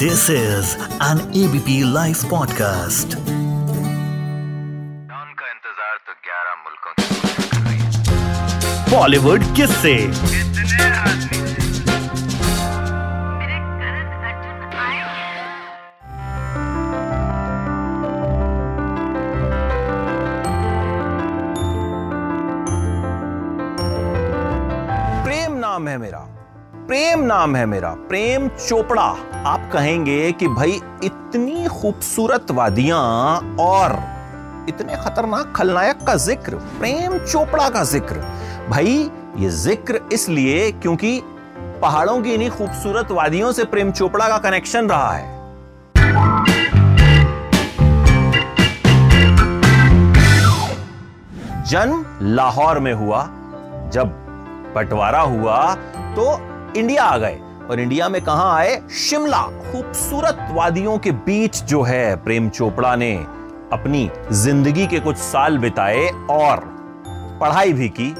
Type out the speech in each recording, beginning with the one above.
This is an ABP Life podcast. Don का इंतज़ार तो 11 मुल्कों बॉलीवुड आए हैं? प्रेम नाम है मेरा। प्रेम नाम है मेरा, प्रेम चोपड़ा। आप कहेंगे कि भाई, इतनी खूबसूरत वादियाँ और इतने खतरनाक खलनायक का ज़िक्र, प्रेम चोपड़ा का ज़िक्र। भाई, ये ज़िक्र इसलिए क्योंकि पहाड़ों की इन्हीं खूबसूरत वादियों से प्रेम चोपड़ा का कनेक्शन रहा है। जन्म लाहौर में हुआ, जब बंटवारा हुआ तो इंडिया आ गए और इंडिया में कहा आए? शिमला। खूबसूरत वादियों के बीच जो है प्रेम चोपड़ा ने अपनी ज़िंदगी के कुछ साल बिताए और पढ़ाई भी की।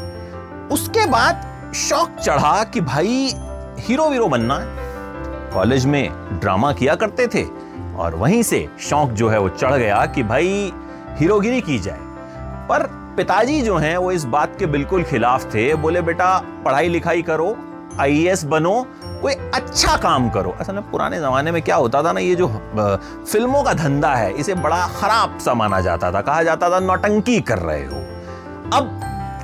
उसके बाद शौक चढ़ा कि भाई हीरो वीरो बनना है। कॉलेज में ड्रामा किया करते थे और वहीं से शौक जो है वो चढ़ गया कि भाई, हीरोगिरी की जाए। पर पिताजी जो हैं, वो इस बात के बिल्कुल खिलाफ थे। बोले, बेटा पढ़ाई लिखाई करो आईएएस बनो, कोई अच्छा काम करो। असल में पुराने जमाने में क्या होता था ना, ये जो फ़िल्मों का धंधा है, इसे बड़ा खराब सा माना जाता था। कहा जाता था, नौटंकी कर रहे हो। अब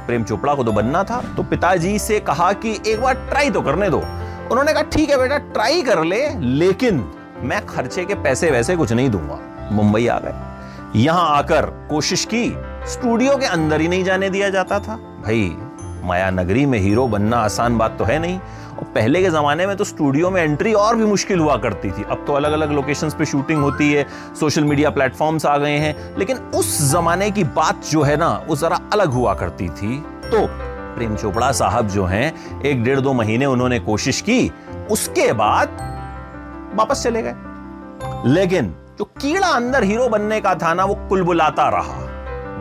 प्रेम चोपड़ा को तो बनना था तो पिताजी से कहा कि एक बार ट्राई तो करने दो। उन्होंने कहा, ठीक है बेटा, ट्राई कर ले, लेकिन मैं खर्चे के पैसे वैसे कुछ नहीं दूँगा। मुंबई आ गए। यहाँ आकर कोशिश की, स्टूडियो के अंदर ही नहीं जाने दिया जाता था। भाई माया नगरी में हीरो बनना आसान बात तो है नहीं। और पहले के जमाने में तो स्टूडियो में एंट्री और भी मुश्किल हुआ करती थी। अब तो अलग अलग लोकेशंस पे शूटिंग होती है, सोशल मीडिया प्लेटफॉर्म्स आ गए हैं। लेकिन उस जमाने की बात जो है ना, वो जरा अलग हुआ करती थी। तो प्रेम चोपड़ा साहब जो हैं, एक डेढ़ दो महीने उन्होंने कोशिश की, उसके बाद वापस चले गए। लेकिन जो कीड़ा अंदर हीरो बनने का था ना, वो कुलबुलाता रहा।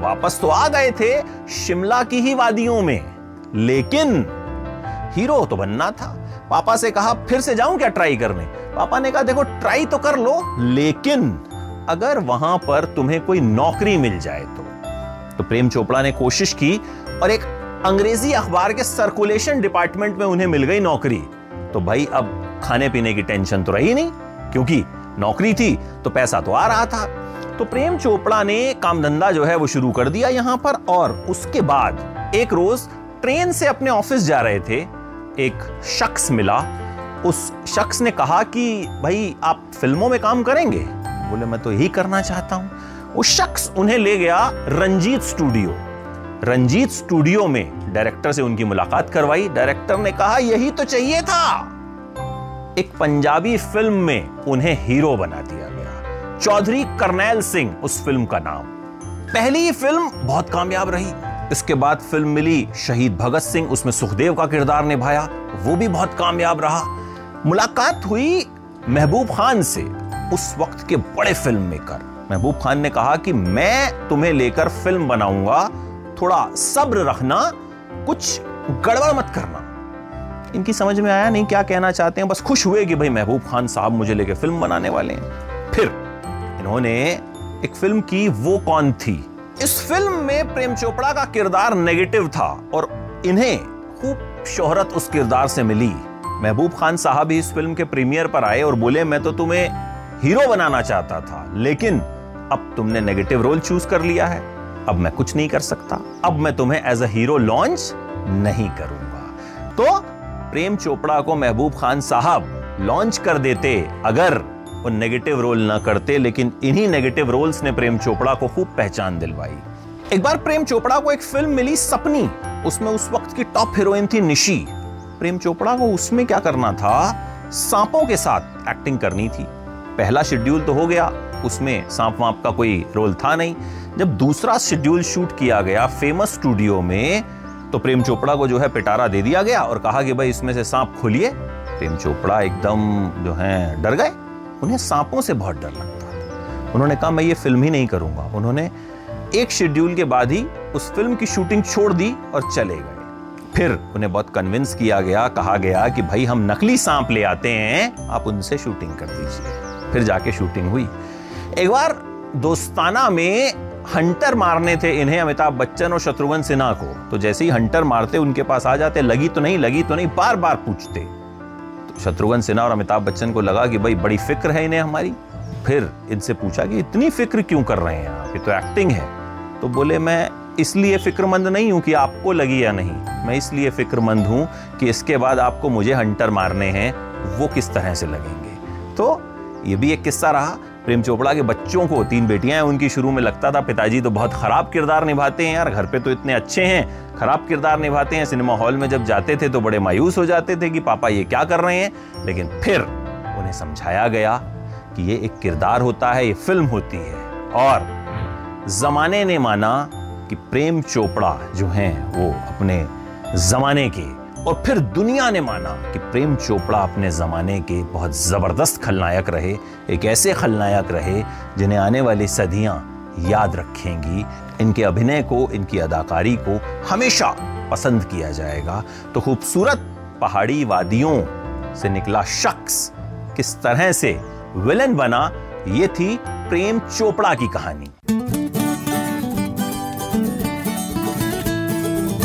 वापस तो आ गए थे शिमला की ही वादियों में। लेकिन हीरो तो बनना था। पापा से कहा, फिर से जाऊँ क्या ट्राई करने? पापा ने कहा, देखो, ट्राई तो कर लो, लेकिन अगर वहाँ पर तुम्हें कोई नौकरी मिल जाए तो। तो प्रेम चोपड़ा ने कोशिश की और एक अंग्रेज़ी अखबार के सर्कुलेशन डिपार्टमेंट में उन्हें मिल गई नौकरी। तो भाई, अब खाने पीने की टेंशन तो रही नहीं, क्योंकि नौकरी थी तो पैसा तो आ रहा था। तो प्रेम चोपड़ा ने काम धंधा जो है वो शुरू कर दिया यहाँ पर और उसके बाद एक रोज ट्रेन से अपने ऑफ़िस जा रहे थे, एक शख्स मिला। उस शख्स ने कहा कि, भाई, आप फ़िल्मों में काम करेंगे? बोले, मैं तो यही करना चाहता हूँ। वो शख्स उन्हें ले गया रंजीत स्टूडियो। रंजीत स्टूडियो में डायरेक्टर से उनकी मुलाकात करवाई। डायरेक्टर ने कहा, यही तो चाहिए था। एक पंजाबी फ़िल्म में उन्हें हीरो बना दिया गया। चौधरी करनैल सिंह, उस फ़िल्म का नाम। पहली फ़िल्म बहुत कामयाब रही। इसके बाद फ़िल्म मिली शहीद भगत सिंह, उसमें सुखदेव का किरदार निभाया, वो भी बहुत कामयाब रहा। मुलाकात हुई महबूब खान से, उस वक्त के बड़े फ़िल्म मेकर। महबूब खान ने कहा कि मैं तुम्हें लेकर फ़िल्म बनाऊँगा, थोड़ा सब्र रखना, कुछ गड़बड़ मत करना। इनकी समझ में आया नहीं क्या कहना चाहते हैं, बस खुश हुए कि भाई महबूब खान साहब मुझे लेके फ़िल्म बनाने वाले हैं। फिर इन्होंने एक फ़िल्म की, वो कौन थी? इस फ़िल्म में प्रेम चोपड़ा का किरदार नेगेटिव था और इन्हें खूब शोहरत उस किरदार से मिली। महबूब खान साहब ही इस फ़िल्म के प्रीमियर पर आए और बोले, मैं तो तुम्हें हीरो बनाना चाहता था, लेकिन अब तुमने नेगेटिव रोल चूज़ कर लिया है। अब मैं कुछ नहीं कर सकता। अब मैं तुम्हें एज अ हीरो लॉन्च नहीं करूँगा। तो प्रेम चोपड़ा को महबूब खान साहब लॉन्च कर देते अगर वो नेगेटिव रोल ना करते, लेकिन इन्हीं नेगेटिव रोल्स ने प्रेम चोपड़ा को खूब पहचान दिलवाई। एक बार प्रेम चोपड़ा को एक फ़िल्म मिली सपनी। उसमें उस वक्त की टॉप हीरोइन थी निशी। प्रेम चोपड़ा को उसमें क्या करना था? सांपों के साथ एक्टिंग करनी थी। पहला शेड्यूल तो हो गया, उसमें सांप वाप का कोई रोल था नहीं। जब दूसरा शेड्यूल शूट किया गया फ़ेमस स्टूडियो में तो प्रेम चोपड़ा को जो है पिटारा दे दिया गया और कहा कि भाई इसमें से सांप खोलिए। प्रेम चोपड़ा एकदम जो है डर गए। उन्हें सांपों से बहुत डर लगता था। उन्होंने कहा, मैं ये फ़िल्म ही नहीं करूँगा। उन्होंने एक शेड्यूल के बाद ही उस फ़िल्म की शूटिंग छोड़ दी और चले गए। फिर उन्हें बहुत कन्विंस किया गया, कहा गया कि, भाई, हम नकली सांप ले आते हैं, आप उनसे शूटिंग कर दीजिए। फिर जाके शूटिंग हुई। एक बार दोस्ताना में हंटर मारने थे इन्हें, अमिताभ बच्चन और शत्रुघ्न सिन्हा को। तो जैसे ही हंटर मारते, उनके पास आ जाते, लगी तो नहीं, लगी तो नहीं। बार बार पूछते। शत्रुघ्न सिन्हा और अमिताभ बच्चन को लगा कि भाई, बड़ी फ़िक्र है इन्हें हमारी। फिर इनसे पूछा कि, इतनी फ़िक्र क्यों कर रहे हैं आप? ये तो एक्टिंग है। तो बोले, मैं इसलिए फिक्रमंद नहीं हूँ कि आपको लगी या नहीं। मैं इसलिए फिक्रमंद हूँ कि इसके बाद आपको मुझे हंटर मारने हैं, वो किस तरह से लगेंगे? तो ये भी एक किस्सा रहा। प्रेम चोपड़ा के बच्चों को, तीन बेटियाँ हैं उनकी शुरू में लगता था, पिताजी तो बहुत खराब किरदार निभाते हैं यार, घर पे तो इतने अच्छे हैं, खराब किरदार निभाते हैं, सिनेमा हॉल में जब जाते थे तो बड़े मायूस हो जाते थे कि पापा ये क्या कर रहे हैं, लेकिन फिर उन्हें समझाया गया कि ये एक किरदार होता है, ये फ़िल्म होती है, और जमाने ने माना कि प्रेम चोपड़ा जो हैं वो अपने जमाने के और फिर दुनिया ने माना कि प्रेम चोपड़ा अपने जमाने के बहुत ज़बरदस्त खलनायक रहे, एक ऐसे खलनायक रहे जिन्हें आने वाली सदियाँ याद रखेंगी। इनके अभिनय को, इनकी अदाकारी को हमेशा पसंद किया जाएगा। तो खूबसूरत पहाड़ी वादियों से निकला शख्स किस तरह से विलन बना, ये थी प्रेम चोपड़ा की कहानी।